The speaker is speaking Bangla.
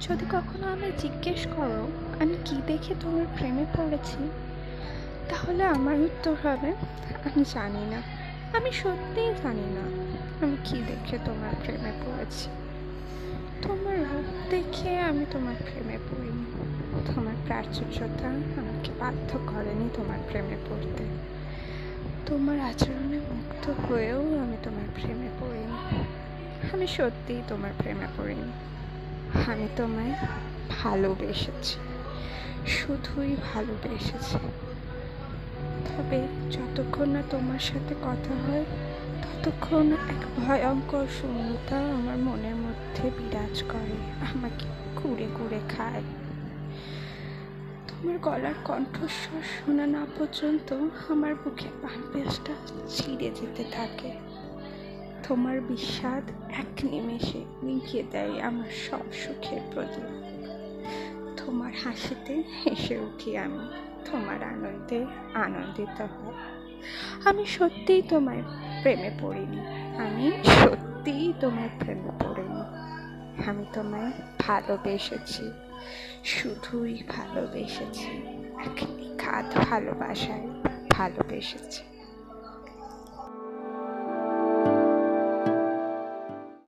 যদি কখনো আমায় জিজ্ঞেস করো, আমি কি দেখে তোমার প্রেমে পড়েছি, তাহলে আমার উত্তর হবে, আমি জানি না। আমি সত্যিই জানি না আমি কি দেখে তোমার প্রেমে পড়েছি। তোমার রূপ দেখে আমি তোমার প্রেমে পড়িনি। তোমার প্রাচুর্যতা আমাকে বাধ্য করেনি তোমার প্রেমে পড়তে। তোমার আচরণে মুগ্ধ হয়েও আমি তোমার প্রেমে পড়িনি। আমি সত্যিই তোমার প্রেমে পড়িনি। আমি তোমায় ভালোবেসেছি, শুধুই ভালোবেসেছি। তবে যতক্ষণ না তোমার সাথে কথা হয়, ততক্ষণ এক ভয়ঙ্কর শূন্যতা আমার মনের মধ্যে বিরাজ করে, আমাকে কুড়ে কুড়ে খায়। তোমার গলার কণ্ঠস্বর শোনা না পর্যন্ত আমার বুকের পানপেসটা ছিঁড়ে যেতে থাকে। তোমার বিষাদ এক নিমেষে মিটিয়ে দেয় আমার সব সুখের প্রদীপ। তোমার হাসিতে হেসে উঠি আমি, তোমার আনন্দে আনন্দিত হই। আমি সত্যিই তোমায় প্রেমে পড়িনি, আমি সত্যিই তোমার প্রেমে পড়িনি। আমি তোমায় ভালোবেসেছি, শুধুই ভালোবেসেছি, এক নিখাত ভালোবাসায় ভালোবেসেছি।